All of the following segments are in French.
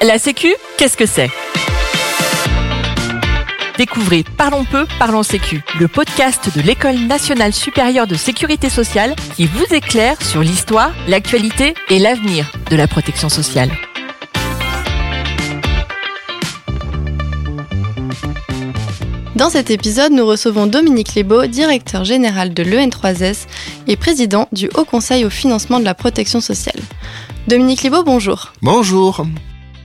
La Sécu, qu'est-ce que c'est? Découvrez Parlons peu, parlons Sécu, le podcast de l'École nationale supérieure de sécurité sociale qui vous éclaire sur l'histoire, l'actualité et l'avenir de la protection sociale. Dans cet épisode, nous recevons Dominique Lebeau, directeur général de l'EN3S et président du Haut Conseil au financement de la protection sociale. Dominique Lebeau, bonjour. Bonjour.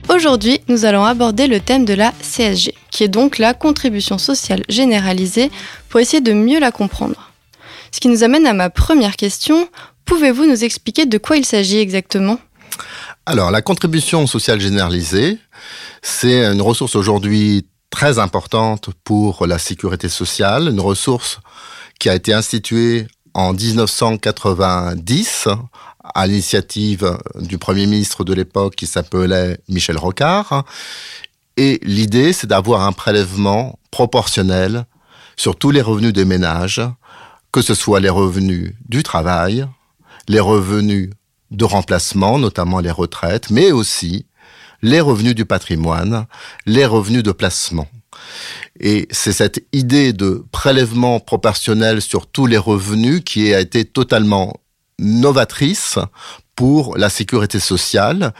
Aujourd'hui, nous allons aborder le thème de la CSG, qui est donc la contribution sociale généralisée, pour essayer de mieux la comprendre. Ce qui nous amène à ma première question. Pouvez-vous nous expliquer de quoi il s'agit exactement? Alors, la contribution sociale généralisée, c'est une ressource aujourd'hui très importante pour la sécurité sociale, une ressource qui a été instituée en 1990 à l'initiative du Premier ministre de l'époque qui s'appelait Michel Rocard. Et l'idée, c'est d'avoir un prélèvement proportionnel sur tous les revenus des ménages, que ce soit les revenus du travail, les revenus de remplacement, notamment les retraites, mais aussi les revenus du patrimoine, les revenus de placement. Et c'est cette idée de prélèvement proportionnel sur tous les revenus qui a été totalement novatrice pour la sécurité sociale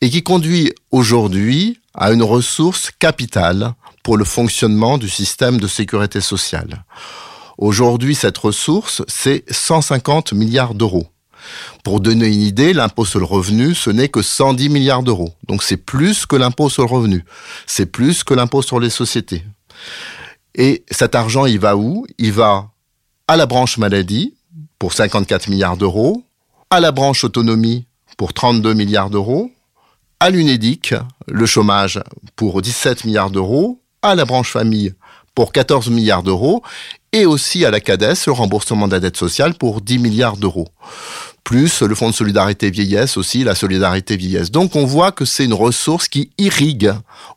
et qui conduit aujourd'hui à une ressource capitale pour le fonctionnement du système de sécurité sociale. Aujourd'hui, cette ressource, c'est 150 milliards d'euros. Pour donner une idée, l'impôt sur le revenu, ce n'est que 110 milliards d'euros. Donc c'est plus que l'impôt sur le revenu. C'est plus que l'impôt sur les sociétés. Et cet argent, il va où? Il va à la branche maladie, pour 54 milliards d'euros, à la branche autonomie pour 32 milliards d'euros, à l'UNEDIC, le chômage pour 17 milliards d'euros, à la branche famille pour 14 milliards d'euros, et aussi à la CADES, le remboursement de la dette sociale pour 10 milliards d'euros plus le fonds de solidarité vieillesse aussi, la solidarité vieillesse. Donc on voit que c'est une ressource qui irrigue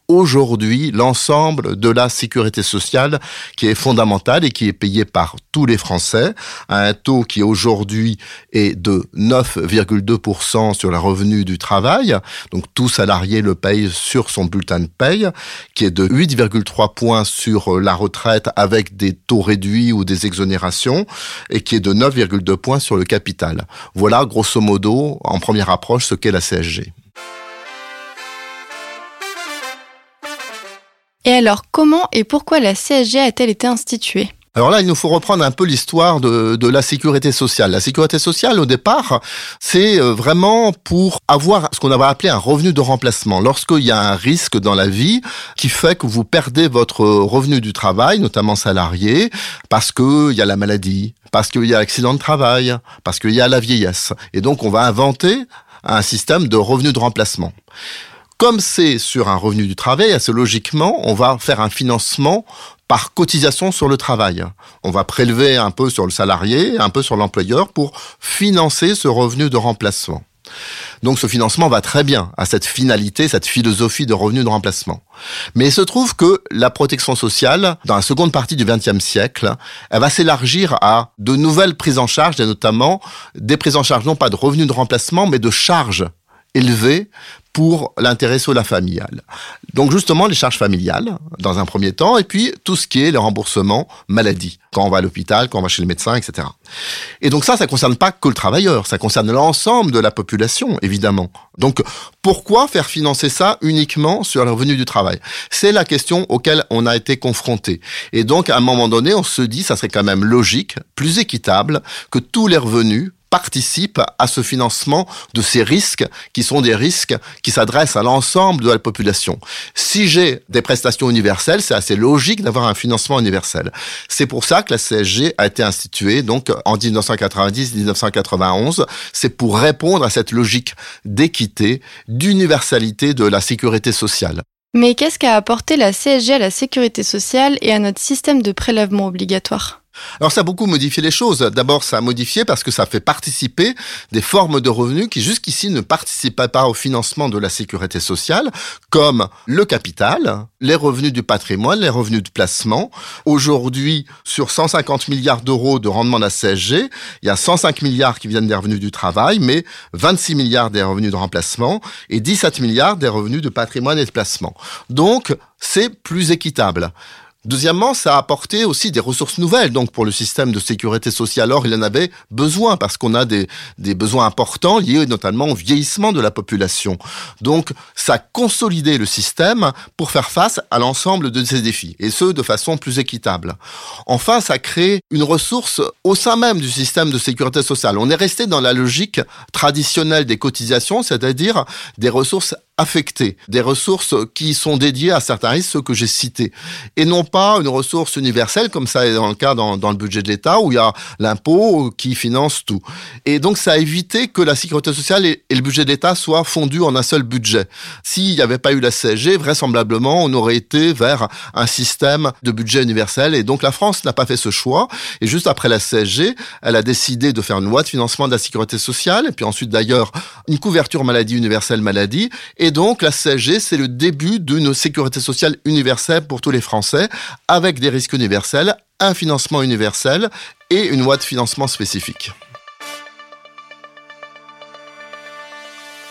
aujourd'hui l'ensemble de la sécurité sociale qui est fondamentale et qui est payée par tous les Français à un taux qui aujourd'hui est de 9,2% sur les revenus du travail. Donc tout salarié le paye sur son bulletin de paye, qui est de 8,3 points sur la retraite avec des taux réduits ou des exonérations et qui est de 9,2 points sur le capital. Voilà, grosso modo, en première approche, ce qu'est la CSG. Et alors, comment et pourquoi la CSG a-t-elle été instituée? Alors là, il nous faut reprendre un peu l'histoire de, de, la sécurité sociale. La sécurité sociale, au départ, c'est euh, vraiment pour avoir ce qu'on avait appelé un revenu de remplacement. Lorsqu'il y a un risque dans la vie qui fait que vous perdez votre revenu du travail, notamment salarié, parce qu'il y a la maladie, parce qu'il y a l'accident de travail, parce qu'il y a la vieillesse. Et donc, on va inventer un système de revenu de remplacement. Comme c'est sur un revenu du travail, assez logiquement, on va faire un financement par cotisation sur le travail. On va prélever un peu sur le salarié, un peu sur l'employeur pour financer ce revenu de remplacement. Donc ce financement va très bien à cette finalité, cette philosophie de revenu de remplacement. Mais il se trouve que la protection sociale, dans la seconde partie du XXe siècle, elle va s'élargir à de nouvelles prises en charge, et notamment des prises en charge non pas de revenus de remplacement, mais de charges élevées pour l'intérêt la familiale. Donc justement les charges familiales dans un premier temps et puis tout ce qui est le remboursement maladie quand on va à l'hôpital, quand on va chez le médecin, etc. Et donc ça, ça concerne pas que le travailleur, ça concerne l'ensemble de la population évidemment. Donc pourquoi faire financer ça uniquement sur le revenu du travail? C'est la question auquel on a été confronté. Et donc à un moment donné, on se dit ça serait quand même logique, plus équitable que tous les revenus participe à ce financement de ces risques qui sont des risques qui s'adressent à l'ensemble de la population. Si j'ai des prestations universelles, c'est assez logique d'avoir un financement universel. C'est pour ça que la CSG a été instituée donc en 1990-1991. C'est pour répondre à cette logique d'équité, d'universalité de la sécurité sociale. Mais qu'est-ce qu'a apporté la CSG à la sécurité sociale et à notre système de prélèvement obligatoire? Alors ça a beaucoup modifié les choses. D'abord, ça a modifié parce que ça fait participer des formes de revenus qui jusqu'ici ne participaient pas au financement de la sécurité sociale, comme le capital, les revenus du patrimoine, les revenus de placement. Aujourd'hui, sur 150 milliards d'euros de rendement de la CSG, il y a 105 milliards qui viennent des revenus du travail, mais 26 milliards des revenus de remplacement et 17 milliards des revenus de patrimoine et de placement. Donc, c'est plus équitable. Deuxièmement, ça a apporté aussi des ressources nouvelles donc pour le système de sécurité sociale. Or, il en avait besoin parce qu'on a des, des besoins importants liés notamment au vieillissement de la population. Donc, ça a consolidé le système pour faire face à l'ensemble de ces défis et ce, de façon plus équitable. Enfin, ça a créé une ressource au sein même du système de sécurité sociale. On est resté dans la logique traditionnelle des cotisations, c'est-à-dire des ressources affectées, des ressources qui sont dédiées à certains risques, ceux que j'ai cités, et non pas une ressource universelle comme ça est dans le cas dans, le budget de l'État où il y a l'impôt qui finance tout. Et donc ça a évité que la sécurité sociale et, le budget de l'État soient fondus en un seul budget. S'il n'y avait pas eu la CSG, vraisemblablement on aurait été vers un système de budget universel et donc la France n'a pas fait ce choix. Et juste après la CSG, elle a décidé de faire une loi de financement de la sécurité sociale et puis ensuite d'ailleurs une couverture maladie universelle maladie donc, la CSG, c'est le début d'une sécurité sociale universelle pour tous les Français, avec des risques universels, un financement universel et une loi de financement spécifique.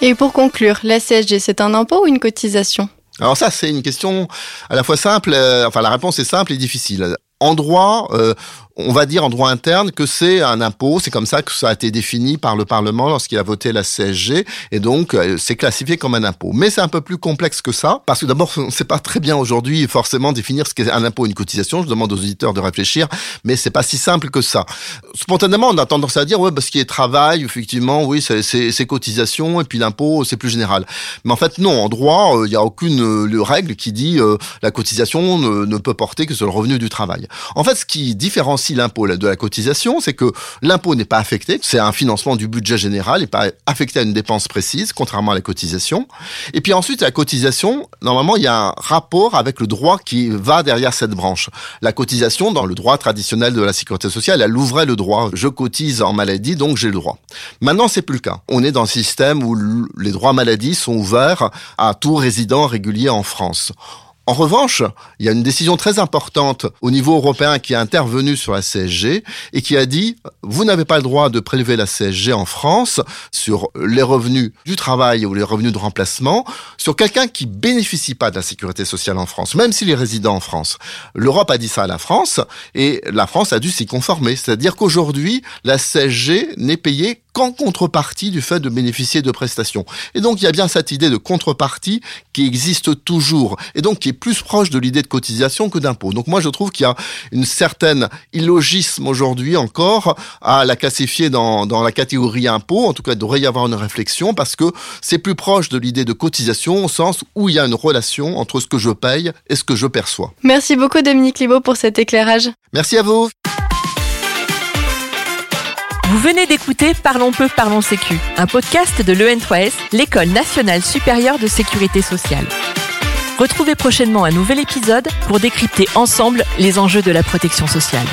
Et pour conclure, la CSG, c'est un impôt ou une cotisation? Alors ça, c'est une question à la fois simple, euh, enfin la réponse est simple et difficile. En droit, euh, on va dire en droit interne que c'est un impôt, c'est comme ça que ça a été défini par le Parlement lorsqu'il a voté la CSG, et donc euh, c'est classifié comme un impôt. Mais c'est un peu plus complexe que ça, parce que d'abord, on ne sait pas très bien aujourd'hui forcément définir ce qu'est un impôt une cotisation. Je demande aux auditeurs de réfléchir, mais c'est pas si simple que ça. Spontanément, on a tendance à dire, ouais, parce qu'il y a travail, effectivement, oui, c'est cotisation, et puis l'impôt, c'est plus général. Mais en fait, non, en droit, euh, il n'y a aucune euh, règle qui dit euh, la cotisation ne, ne peut porter que sur le revenu du travail. En fait, ce qui différencie l'impôt de la cotisation, c'est que l'impôt n'est pas affecté, c'est un financement du budget général et pas affecté à une dépense précise, contrairement à la cotisation. Et puis ensuite, la cotisation, normalement, il y a un rapport avec le droit qui va derrière cette branche. La cotisation, dans le droit traditionnel de la sécurité sociale, elle ouvrait le droit. Je cotise en maladie, donc j'ai le droit. Maintenant, c'est plus le cas. On est dans un système où les droits maladie sont ouverts à tout résident régulier en France. En revanche, il y a une décision très importante au niveau européen qui est intervenue sur la CSG et qui a dit vous n'avez pas le droit de prélever la CSG en France sur les revenus du travail ou les revenus de remplacement sur quelqu'un qui bénéficie pas de la sécurité sociale en France, même s'il est résident en France. L'Europe a dit ça à la France et la France a dû s'y conformer. C'est-à-dire qu'aujourd'hui, la CSG n'est payée qu'en contrepartie du fait de bénéficier de prestations. Et donc il y a bien cette idée de contrepartie qui existe toujours et donc qui est plus proche de l'idée de cotisation que d'impôt. Donc moi je trouve qu'il y a une certaine illogisme aujourd'hui encore à la classifier dans, dans la catégorie impôt. En tout cas, il devrait y avoir une réflexion parce que c'est plus proche de l'idée de cotisation au sens où il y a une relation entre ce que je paye et ce que je perçois. Merci beaucoup Dominique Libaud pour cet éclairage. Merci à vous. Vous venez d'écouter Parlons peu, parlons sécu, un podcast de l'EN3S, l'École nationale supérieure de sécurité sociale. Retrouvez prochainement un nouvel épisode pour décrypter ensemble les enjeux de la protection sociale.